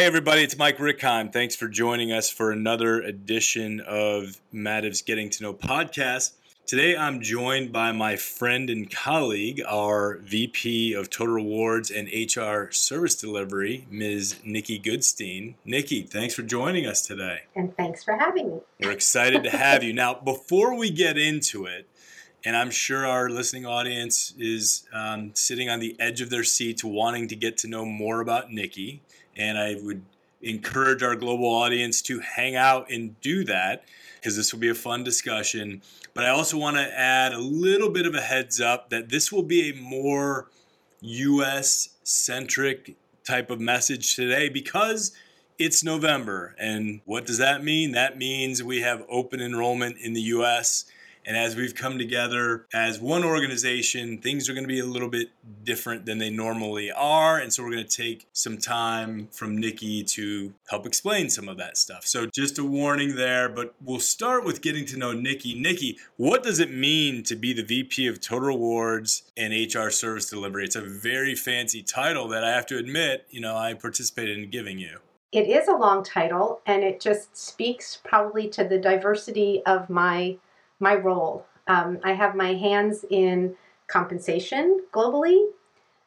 Hey, everybody, it's Mike Rickheim. Thanks for joining us for another edition of Mativ's Getting to Know podcast. Today, I'm joined by my friend and colleague, our VP of Total Rewards and HR Service Delivery, Ms. Nikki Goodstein. Nikki, thanks for joining us today. And thanks for having me. We're excited to have you. Now, before we get into it, and I'm sure our listening audience is um, sitting on the edge of their seats wanting to get to know more about Nikki and I would encourage our global audience to hang out and do that because this will be a fun discussion. But I also want to add a little bit of a heads up that this will be a more US centric type of message today because it's November. And what does that mean? That means we have open enrollment in the US and as we've come together as one organization, things are going to be a little bit different than they normally are. And so we're going to take some time from Nikki to help explain some of that stuff. So just a warning there, but we'll start with getting to know Nikki. Nikki, what does it mean to be the VP of Total Rewards and HR Service Delivery? It's a very fancy title that I have to admit, you know, I participated in giving you. It is a long title, and it just speaks probably to the diversity of my my role. Um, I have my hands in compensation globally,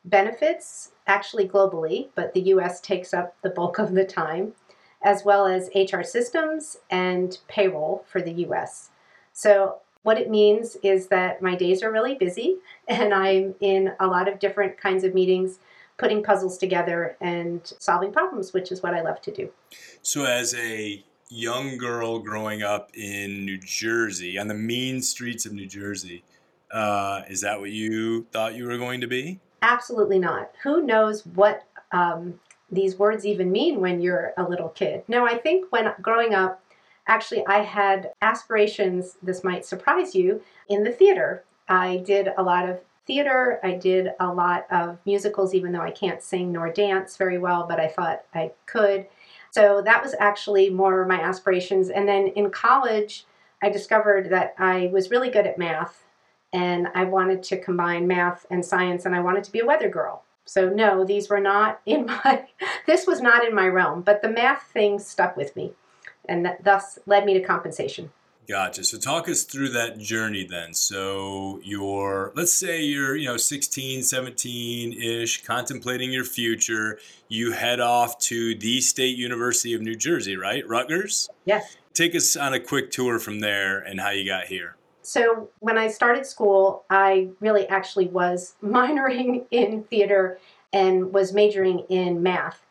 benefits actually globally, but the US takes up the bulk of the time, as well as HR systems and payroll for the US. So, what it means is that my days are really busy and I'm in a lot of different kinds of meetings putting puzzles together and solving problems, which is what I love to do. So, as a young girl growing up in New Jersey, on the mean streets of New Jersey. Uh, is that what you thought you were going to be? Absolutely not. Who knows what um, these words even mean when you're a little kid? No, I think when growing up, actually, I had aspirations, this might surprise you, in the theater. I did a lot of theater. I did a lot of musicals, even though I can't sing nor dance very well, but I thought I could. So that was actually more my aspirations. And then in college, I discovered that I was really good at math and I wanted to combine math and science and I wanted to be a weather girl. So no, these were not in my this was not in my realm, but the math thing stuck with me and that thus led me to compensation. Gotcha. So talk us through that journey then. So you're, let's say you're, you know, 16, 17 ish, contemplating your future. You head off to the State University of New Jersey, right? Rutgers? Yes. Take us on a quick tour from there and how you got here. So when I started school, I really actually was minoring in theater and was majoring in math.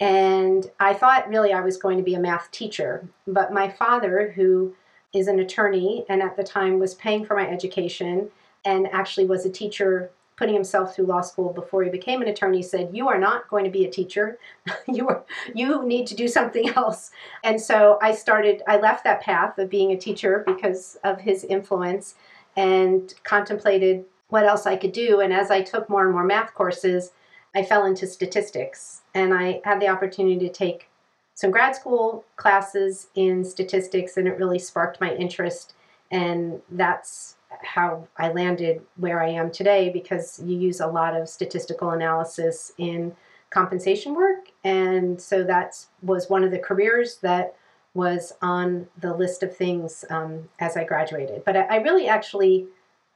And I thought really I was going to be a math teacher. But my father, who is an attorney and at the time was paying for my education and actually was a teacher putting himself through law school before he became an attorney said you are not going to be a teacher. You are you need to do something else. And so i started i left that path of being a teacher because of his influence and contemplated what else i could do. And as i took more and more math courses i fell into statistics and i had the opportunity to take some grad school classes in statistics, and it really sparked my interest. And that's how I landed where I am today because you use a lot of statistical analysis in compensation work. And so that was one of the careers that was on the list of things um, as I graduated. But I, I really actually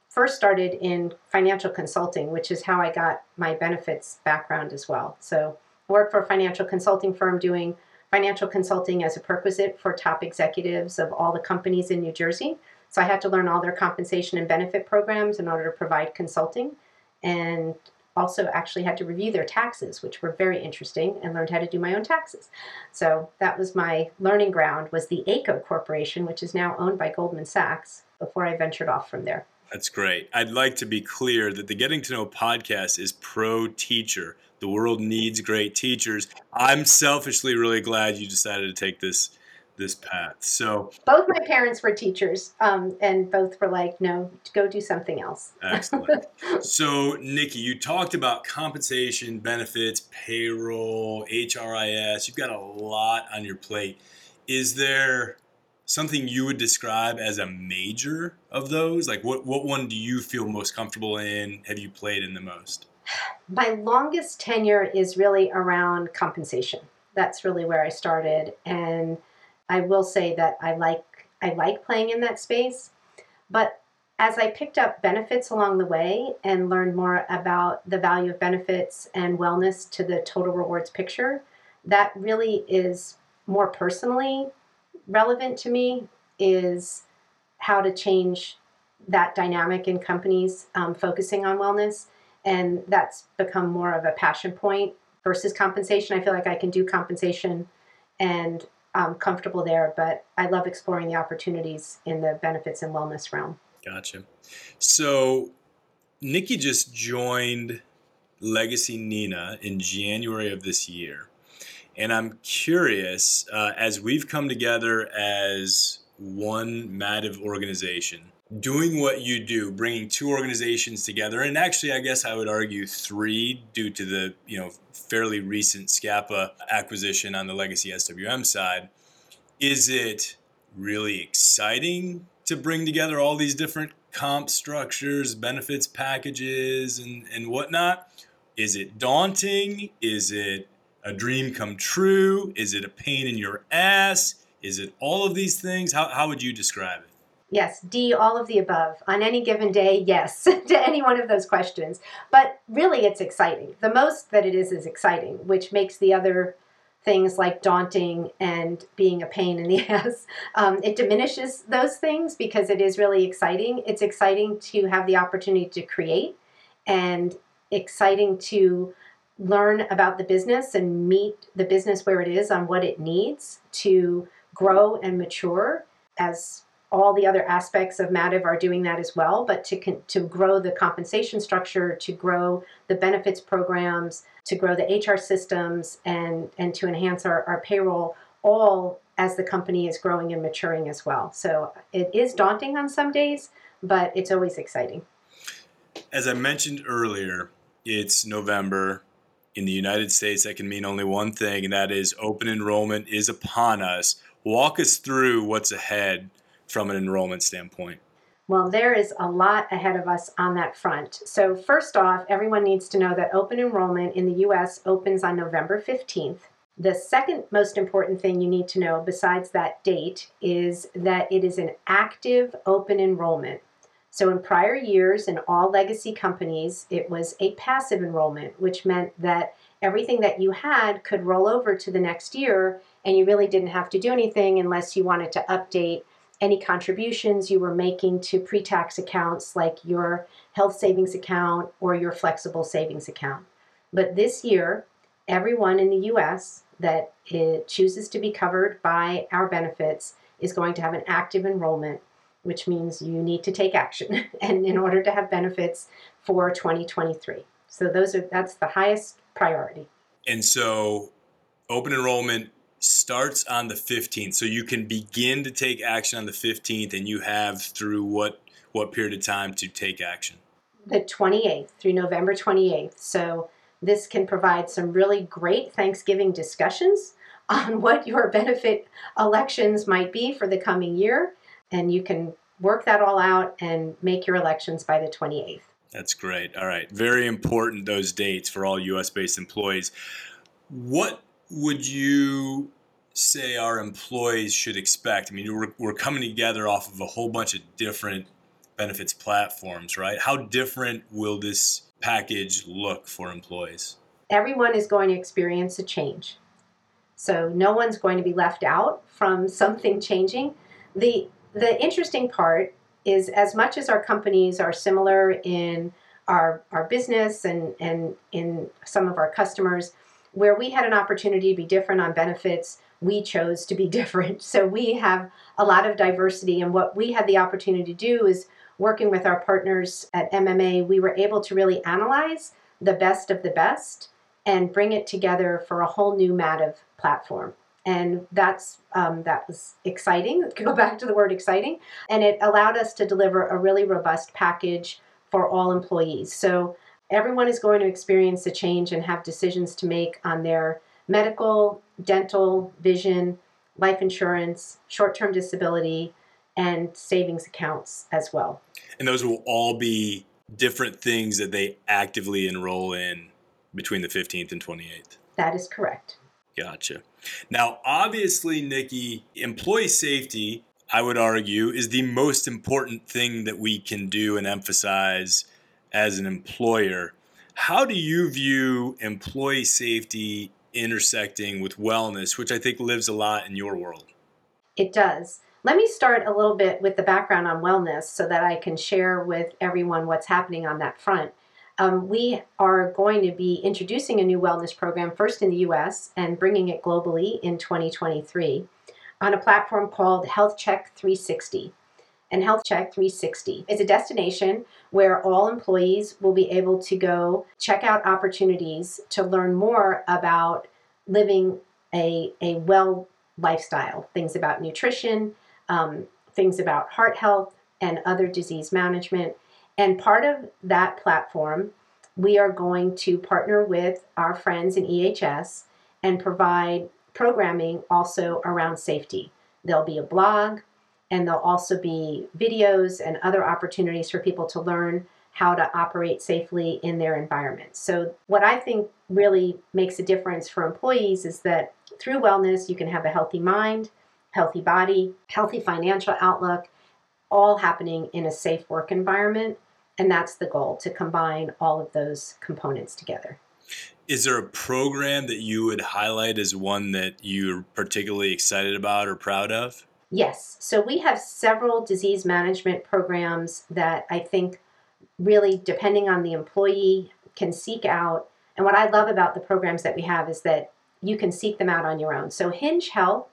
first started in financial consulting, which is how I got my benefits background as well. So I worked for a financial consulting firm doing financial consulting as a prerequisite for top executives of all the companies in New Jersey. So I had to learn all their compensation and benefit programs in order to provide consulting and also actually had to review their taxes which were very interesting and learned how to do my own taxes so that was my learning ground was the Ayco corporation which is now owned by goldman sachs before i ventured off from there that's great i'd like to be clear that the getting to know podcast is pro teacher the world needs great teachers. I'm selfishly really glad you decided to take this this path. So both my parents were teachers, um, and both were like, "No, go do something else." Excellent. so, Nikki, you talked about compensation, benefits, payroll, HRIS. You've got a lot on your plate. Is there something you would describe as a major of those? Like, what what one do you feel most comfortable in? Have you played in the most? my longest tenure is really around compensation. That's really where I started. And I will say that I like I like playing in that space. But as I picked up benefits along the way and learned more about the value of benefits and wellness to the total rewards picture, that really is more personally relevant to me is how to change that dynamic in companies um, focusing on wellness. And that's become more of a passion point versus compensation. I feel like I can do compensation and I'm comfortable there, but I love exploring the opportunities in the benefits and wellness realm. Gotcha. So, Nikki just joined Legacy Neenah in January of this year. And I'm curious, uh, as we've come together as one Mativ organization, doing what you do, bringing two organizations together, and actually, I guess I would argue three, due to the you know fairly recent Scapa acquisition on the legacy SWM side. Is it really exciting to bring together all these different comp structures, benefits packages, and and whatnot? Is it daunting? Is it a dream come true? Is it a pain in your ass? Is it all of these things? How, how would you describe it? Yes, D, all of the above. On any given day, yes, to any one of those questions. But really, it's exciting. The most that it is is exciting, which makes the other things like daunting and being a pain in the ass. Um, it diminishes those things because it is really exciting. It's exciting to have the opportunity to create and exciting to learn about the business and meet the business where it is on what it needs to grow and mature as all the other aspects of Mativ are doing that as well, but to, to grow the compensation structure, to grow the benefits programs, to grow the HR systems, and, and to enhance our, our payroll, all as the company is growing and maturing as well. So it is daunting on some days, but it's always exciting. As I mentioned earlier, it's November. In the United States, that can mean only one thing, and that is open enrollment is upon us. Walk us through what's ahead from an enrollment standpoint? Well, there is a lot ahead of us on that front. So, first off, everyone needs to know that open enrollment in the US opens on November 15th. The second most important thing you need to know, besides that date, is that it is an active open enrollment. So, in prior years, in all legacy companies, it was a passive enrollment, which meant that everything that you had could roll over to the next year, and you really didn't have to do anything unless you wanted to update any contributions you were making to pre tax accounts like your health savings account or your flexible savings account. But this year, everyone in the US that chooses to be covered by our benefits is going to have an active enrollment, which means you need to take action and in order to have benefits for 2023. So those are that's the highest priority. And so open enrollment starts on the 15th. So you can begin to take action on the 15th and you have through what what period of time to take action? The 28th through November 28th. So this can provide some really great Thanksgiving discussions on what your benefit elections might be for the coming year and you can work that all out and make your elections by the 28th. That's great. All right. Very important those dates for all US based employees. What would you say our employees should expect? I mean, we're, we're coming together off of a whole bunch of different benefits platforms, right? How different will this package look for employees? Everyone is going to experience a change. So no one's going to be left out from something changing. The the interesting part is as much as our companies are similar in our our business and and in some of our customers, where we had an opportunity to be different on benefits, we chose to be different. So we have a lot of diversity. And what we had the opportunity to do is working with our partners at MMA, we were able to really analyze the best of the best and bring it together for a whole new Mativ platform. And that's um, that was exciting. Go back to the word exciting, and it allowed us to deliver a really robust package for all employees. So everyone is going to experience a change and have decisions to make on their medical, dental, vision, life insurance, short term disability, and savings accounts as well. And those will all be different things that they actively enroll in between the 15th and 28th. That is correct. Gotcha. Now, obviously, Nikki, employee safety, I would argue, is the most important thing that we can do and emphasize as an employer. How do you view employee safety intersecting with wellness, which I think lives a lot in your world? It does. Let me start a little bit with the background on wellness so that I can share with everyone what's happening on that front. Um, we are going to be introducing a new wellness program first in the US and bringing it globally in 2023 on a platform called Health Check 360. And Health Check 360 is a destination where all employees will be able to go check out opportunities to learn more about living a, a well lifestyle, things about nutrition, um, things about heart health and other disease management. And part of that platform, we are going to partner with our friends in EHS and provide programming also around safety. There'll be a blog, and there'll also be videos and other opportunities for people to learn how to operate safely in their environment. So, what I think really makes a difference for employees is that through wellness, you can have a healthy mind, healthy body, healthy financial outlook, all happening in a safe work environment. And that's the goal to combine all of those components together. Is there a program that you would highlight as one that you're particularly excited about or proud of? Yes. So we have several disease management programs that I think really, depending on the employee, can seek out. And what I love about the programs that we have is that you can seek them out on your own. So Hinge Health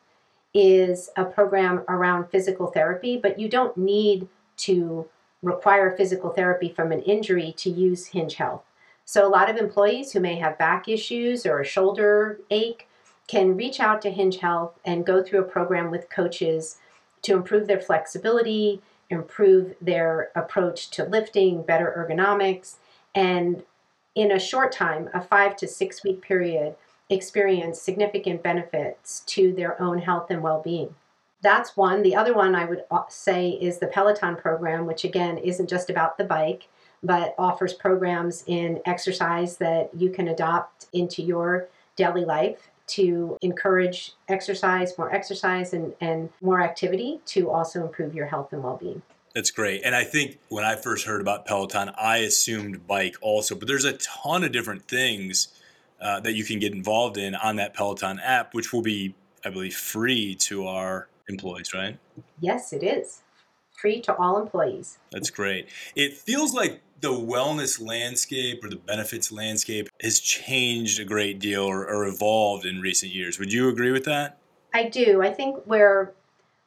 is a program around physical therapy, but you don't need to require physical therapy from an injury to use Hinge Health. So, a lot of employees who may have back issues or a shoulder ache can reach out to Hinge Health and go through a program with coaches to improve their flexibility, improve their approach to lifting, better ergonomics, and in a short time, a five to six week period, experience significant benefits to their own health and well being. That's one. The other one I would uh, say is the Peloton program, which again isn't just about the bike, but offers programs in exercise that you can adopt into your daily life to encourage exercise, more exercise, and, and more activity to also improve your health and well being. That's great. And I think when I first heard about Peloton, I assumed bike also, but there's a ton of different things uh, that you can get involved in on that Peloton app, which will be, I believe, free to our employees, right? Yes, it is. Free to all employees. That's great. It feels like the wellness landscape or the benefits landscape has changed a great deal or, or evolved in recent years. Would you agree with that? I do. I think where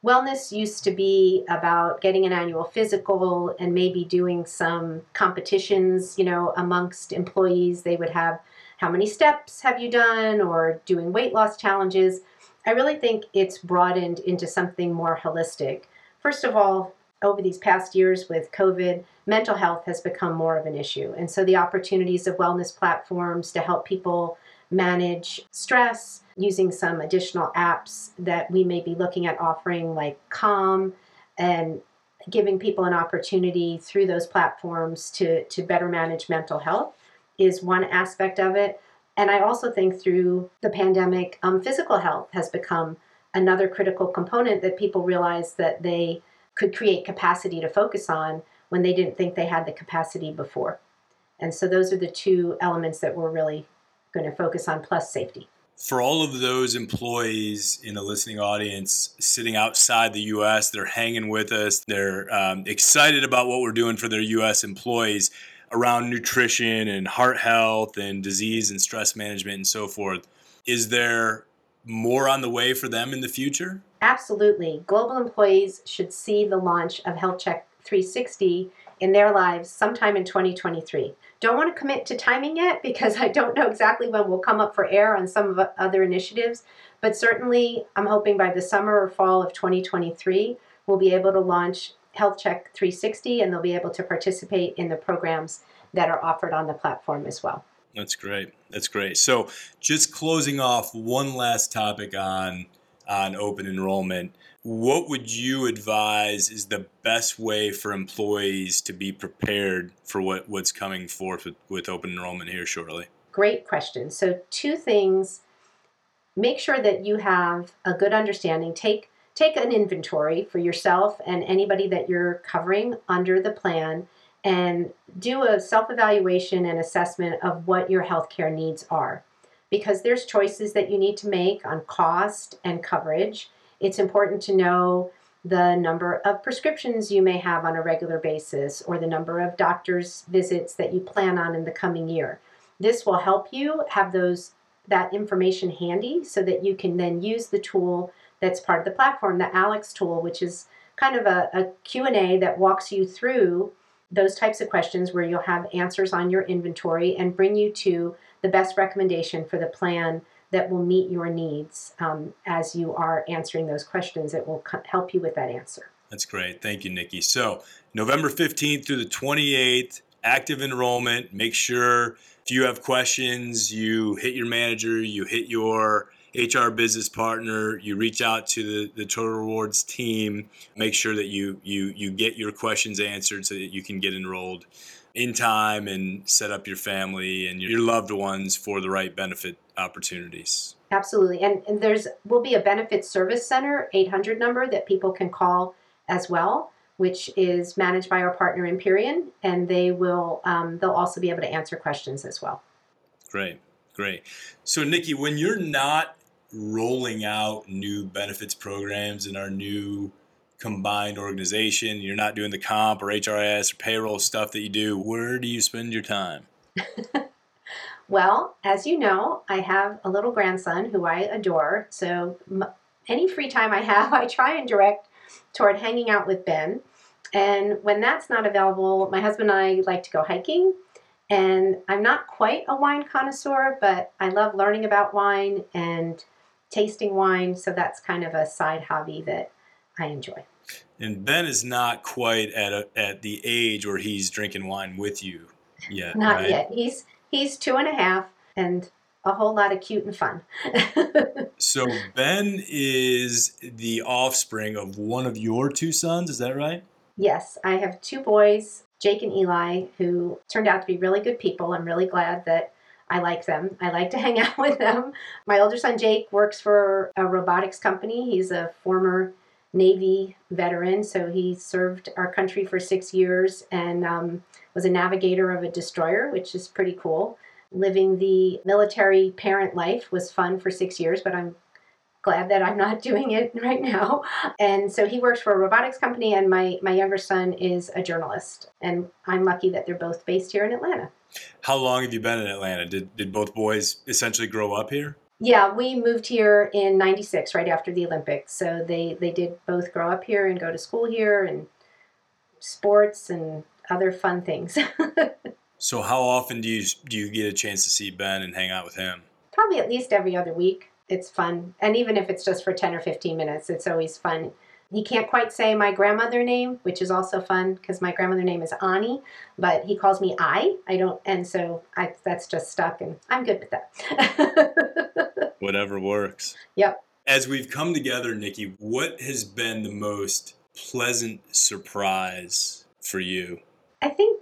wellness used to be about getting an annual physical and maybe doing some competitions, you know, amongst employees. They would have how many steps have you done or doing weight loss challenges. I really think it's broadened into something more holistic. First of all, over these past years with COVID, mental health has become more of an issue. And so the opportunities of wellness platforms to help people manage stress using some additional apps that we may be looking at offering, like Calm, and giving people an opportunity through those platforms to, to better manage mental health is one aspect of it. And I also think through the pandemic, um, physical health has become another critical component that people realize that they could create capacity to focus on when they didn't think they had the capacity before. And so those are the two elements that we're really going to focus on, plus safety. For all of those employees in the listening audience sitting outside the US, they're hanging with us, they're um, excited about what we're doing for their US employees around nutrition and heart health and disease and stress management and so forth. Is there more on the way for them in the future? Absolutely. Global employees should see the launch of Health Check 360 in their lives sometime in 2023. Don't want to commit to timing yet because I don't know exactly when we'll come up for air on some of other initiatives, but certainly I'm hoping by the summer or fall of 2023 we'll be able to launch Health Check 360 and they'll be able to participate in the programs that are offered on the platform as well. That's great. That's great. So, just closing off one last topic on on open enrollment. What would you advise is the best way for employees to be prepared for what, what's coming forth with, with open enrollment here shortly? Great question. So, two things make sure that you have a good understanding. Take take an inventory for yourself and anybody that you're covering under the plan and do a self-evaluation and assessment of what your healthcare needs are. Because there's choices that you need to make on cost and coverage. It's important to know the number of prescriptions you may have on a regular basis or the number of doctor's visits that you plan on in the coming year. This will help you have those that information handy so that you can then use the tool that's part of the platform, the Alex tool, which is kind of a, a Q&A that walks you through those types of questions where you'll have answers on your inventory and bring you to the best recommendation for the plan that will meet your needs um, as you are answering those questions. It will help you with that answer. That's great. Thank you, Nikki. So, November 15th through the 28th, active enrollment. Make sure if you have questions, you hit your manager, you hit your HR business partner, you reach out to the, the Total Rewards team, make sure that you you you get your questions answered so that you can get enrolled in time and set up your family and your loved ones for the right benefit opportunities. Absolutely. And, and there's will be a benefit service center 800 number that people can call as well which is managed by our partner Empyrean, and they will um, they'll also be able to answer questions as well. Great, great. So Nikki, when you're not rolling out new benefits programs in our new combined organization, you're not doing the comp or HRIS or payroll stuff that you do. Where do you spend your time? well, as you know, I have a little grandson who I adore. So m- any free time I have, I try and direct toward hanging out with Ben. And when that's not available, my husband and I like to go hiking. And I'm not quite a wine connoisseur, but I love learning about wine and tasting wine. So that's kind of a side hobby that I enjoy. And Ben is not quite at a, at the age where he's drinking wine with you yet. Not right? yet. He's he's two and a half, and a whole lot of cute and fun. so Ben is the offspring of one of your two sons, is that right? Yes, I have two boys, Jake and Eli, who turned out to be really good people. I'm really glad that I like them. I like to hang out with them. My older son Jake works for a robotics company. He's a former Navy veteran, so he served our country for six years and um, was a navigator of a destroyer, which is pretty cool living the military parent life was fun for six years, but I'm glad that I'm not doing it right now. And so he works for a robotics company, and my, my younger son is a journalist. And I'm lucky that they're both based here in Atlanta. How long have you been in Atlanta? Did, did both boys essentially grow up here? Yeah, we moved here in 96, right after the Olympics. So they, they did both grow up here and go to school here and sports and other fun things. So how often do you do you get a chance to see Ben and hang out with him? Probably at least every other week. It's fun. And even if it's just for 10 or 15 minutes, it's always fun. He can't quite say my grandmother name, which is also fun because my grandmother name is Ani, but he calls me I. I don't, and so I, that's just stuck, and I'm good with that. Whatever works. Yep. As we've come together, Nikki, what has been the most pleasant surprise for you? I think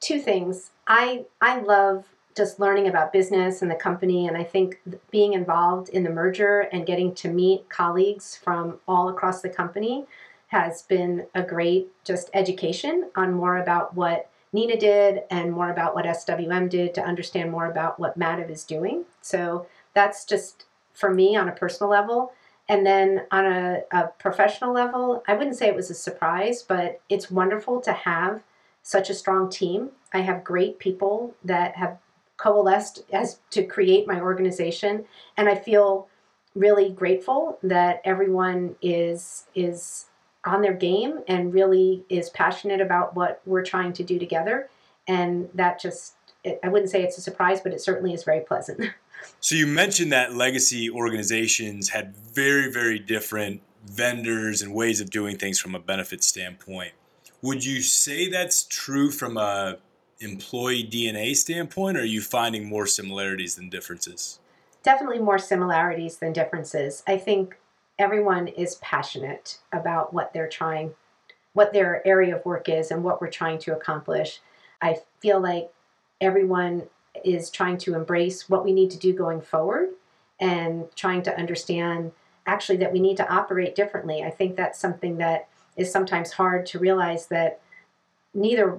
two things. I I love just learning about business and the company, and I think being involved in the merger and getting to meet colleagues from all across the company has been a great just education on more about what Neenah did and more about what SWM did to understand more about what Mativ is doing. So that's just for me on a personal level. And then on a, a professional level, I wouldn't say it was a surprise, but it's wonderful to have such a strong team. I have great people that have coalesced as to create my organization, and I feel really grateful that everyone is is on their game and really is passionate about what we're trying to do together. And that just I wouldn't say it's a surprise, but it certainly is very pleasant. So you mentioned that legacy organizations had very, very different vendors and ways of doing things from a benefit standpoint. Would you say that's true from a employee DNA standpoint, are you finding more similarities than differences? Definitely more similarities than differences. I think everyone is passionate about what they're trying, what their area of work is, and what we're trying to accomplish. I feel like everyone is trying to embrace what we need to do going forward and trying to understand actually that we need to operate differently. I think that's something that is sometimes hard to realize that neither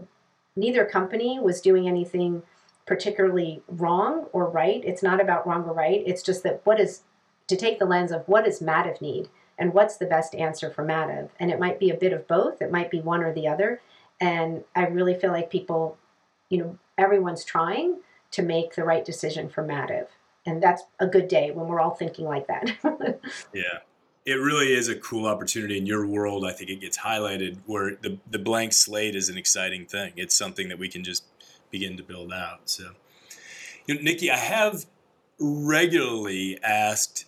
neither company was doing anything particularly wrong or right. It's not about wrong or right. It's just that what is to take the lens of what does Mativ need and what's the best answer for Mativ. And it might be a bit of both. It might be one or the other. And I really feel like people, you know, everyone's trying to make the right decision for Mativ. And that's a good day when we're all thinking like that. yeah it really is a cool opportunity in your world. I think it gets highlighted where the, the blank slate is an exciting thing. It's something that we can just begin to build out. So, you know, Nikki, I have regularly asked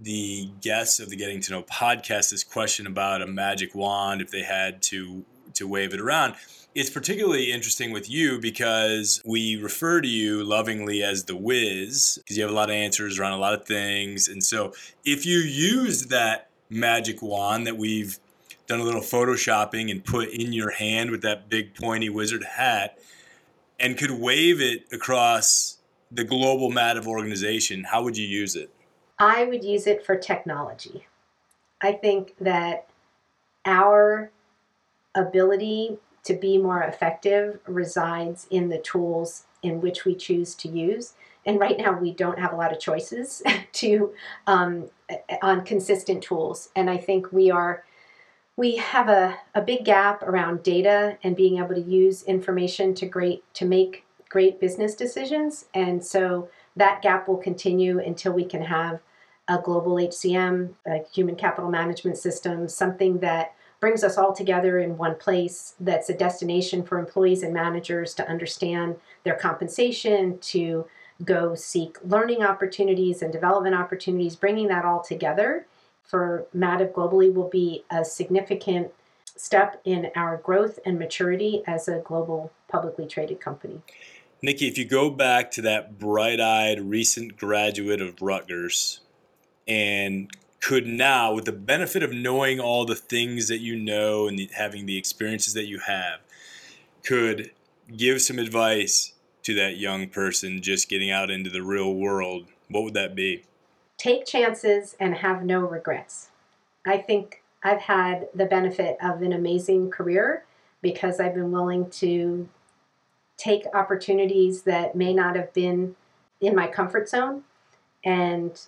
the guests of the Getting to Know podcast this question about a magic wand if they had to to wave it around. It's particularly interesting with you because we refer to you lovingly as the whiz because you have a lot of answers around a lot of things. And so if you use that magic wand that we've done a little photoshopping and put in your hand with that big pointy wizard hat and could wave it across the global Mativ organization, how would you use it? I would use it for technology. I think that our ability to be more effective resides in the tools in which we choose to use. And right now, we don't have a lot of choices to um, on consistent tools. And I think we are we have a, a big gap around data and being able to use information to great to make great business decisions. And so that gap will continue until we can have a global HCM, a human capital management system, something that brings us all together in one place that's a destination for employees and managers to understand their compensation, to go seek learning opportunities and development opportunities, bringing that all together for Mativ globally will be a significant step in our growth and maturity as a global publicly traded company. Nikki, if you go back to that bright eyed recent graduate of Rutgers and could now, with the benefit of knowing all the things that you know and the, having the experiences that you have, could give some advice to that young person just getting out into the real world, what would that be? Take chances and have no regrets. I think I've had the benefit of an amazing career because I've been willing to take opportunities that may not have been in my comfort zone and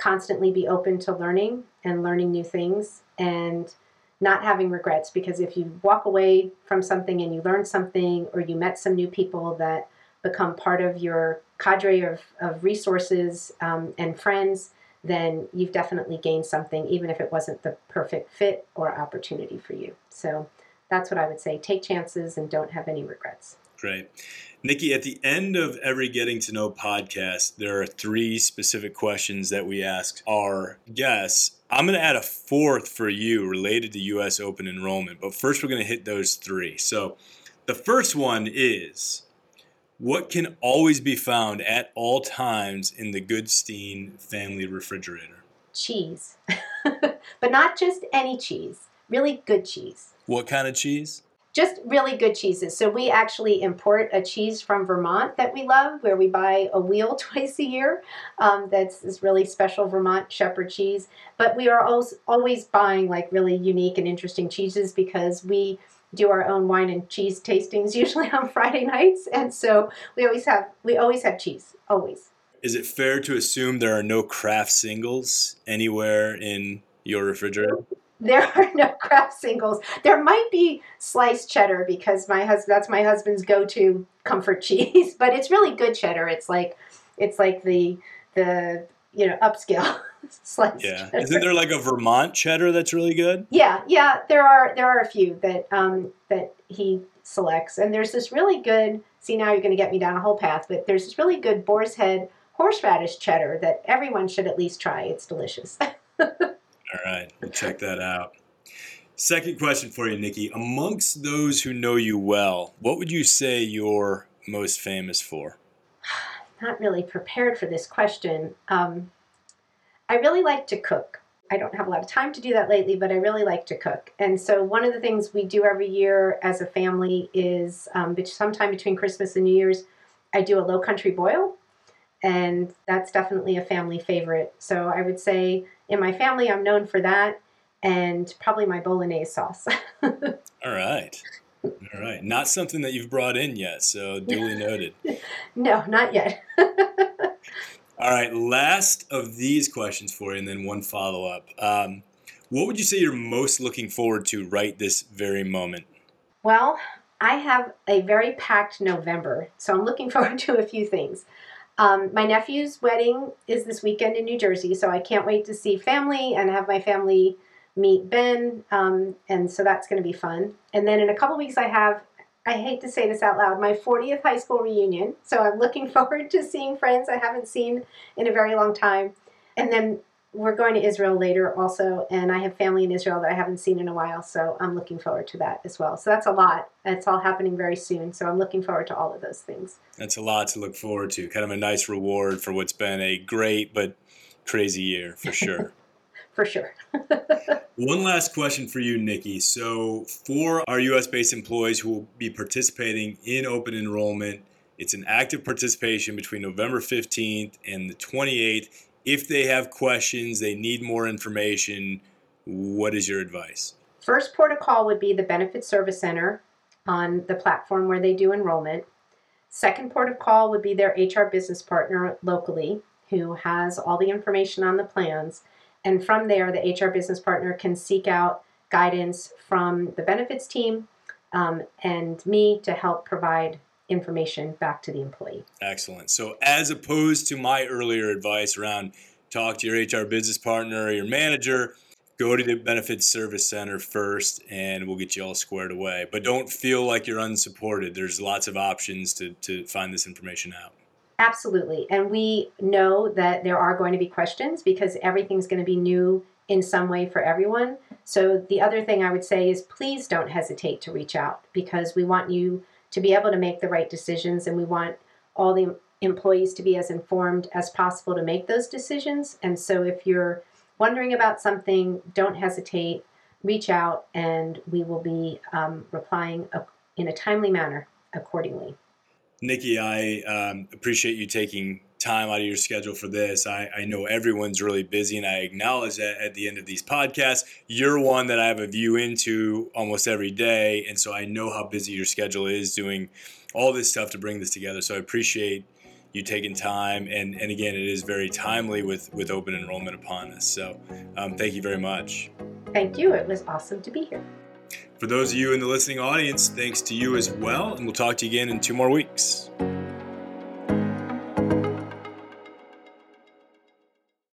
constantly be open to learning and learning new things and not having regrets. Because if you walk away from something and you learn something or you met some new people that become part of your cadre of, of resources um, and friends then you've definitely gained something even if it wasn't the perfect fit or opportunity for you. So that's what i would say. Take chances and don't have any regrets great Nikki, at the end of every Getting to Know podcast, there are three specific questions that we ask our guests. I'm going to add a fourth for you related to U.S. Open enrollment, but first we're going to hit those three. So the first one is what can always be found at all times in the Goodstein family refrigerator? Cheese, but not just any cheese, really good cheese. What kind of cheese? Just really good cheeses. So we actually import a cheese from Vermont that we love, where we buy a wheel twice a year. Um, that's this really special Vermont Shepherd cheese. But we are always always buying like really unique and interesting cheeses because we do our own wine and cheese tastings usually on Friday nights, and so we always have we always have cheese always. Is it fair to assume there are no Kraft singles anywhere in your refrigerator? There are no Kraft singles. There might be sliced cheddar because my husband that's my husband's go-to comfort cheese, but it's really good cheddar. It's like it's like the the you know upscale sliced. Yeah, cheddar. isn't there like a Vermont cheddar that's really good? Yeah, yeah. There are there are a few that um that he selects, and there's this really good. See now you're going to get me down a whole path, but there's this really good Boar's Head horseradish cheddar that everyone should at least try. It's delicious. All right, we'll check that out. Second question for you, Nikki. Amongst those who know you well, what would you say you're most famous for? Not really prepared for this question. Um, I really like to cook. I don't have a lot of time to do that lately, but I really like to cook. And so, one of the things we do every year as a family is um, sometime between Christmas and New Year's, I do a low country boil. and that's definitely a family favorite. So I would say in my family, I'm known for that, and probably my bolognese sauce. All right. All right. Not something that you've brought in yet, so duly noted. no, not yet. All right. Last of these questions for you, and then one follow up. Um, what would you say you're most looking forward to right this very moment? Well, I have a very packed November, so I'm looking forward to a few things. Um, my nephew's wedding is this weekend in New Jersey, so I can't wait to see family and have my family meet Ben, um, and so that's going to be fun. And then in a couple weeks, I have, I hate to say this out loud, my 40th high school reunion. So I'm looking forward to seeing friends I haven't seen in a very long time. And then we're going to Israel later also, and I have family in Israel that I haven't seen in a while, so I'm looking forward to that as well. So that's a lot. It's all happening very soon, so I'm looking forward to all of those things. That's a lot to look forward to. Kind of a nice reward for what's been a great but crazy year for sure. for sure. One last question for you, Nikki. So, for our US based employees who will be participating in open enrollment, it's an active participation between November 15th and the 28th if they have questions, they need more information, what is your advice? First port of call would be the Benefit Service Center on the platform where they do enrollment. Second port of call would be their HR business partner locally who has all the information on the plans. And from there, the HR business partner can seek out guidance from the benefits team um, and me to help provide information back to the employee. Excellent. So, as opposed to my earlier advice around talk to your HR business partner or your manager, go to the Benefits Service Center first and we'll get you all squared away. But don't feel like you're unsupported. There's lots of options to, to find this information out. Absolutely. And we know that there are going to be questions because everything's going to be new in some way for everyone. So, the other thing I would say is please don't hesitate to reach out because we want you to be able to make the right decisions and we want all the employees to be as informed as possible to make those decisions. And so if you're wondering about something don't hesitate. Reach out and we will be um, replying in a timely manner accordingly. Nikki i um, appreciate you taking time out of your schedule for this. I, I know everyone's really busy, and I acknowledge that at the end of these podcasts. You're one that I have a view into almost every day, and so I know how busy your schedule is doing all this stuff to bring this together. So I appreciate you taking time, and, and again, it is very timely with, with open enrollment upon us. So um, thank you very much. Thank you. It was awesome to be here. For those of you in the listening audience, thanks to you as well, and we'll talk to you again in two more weeks.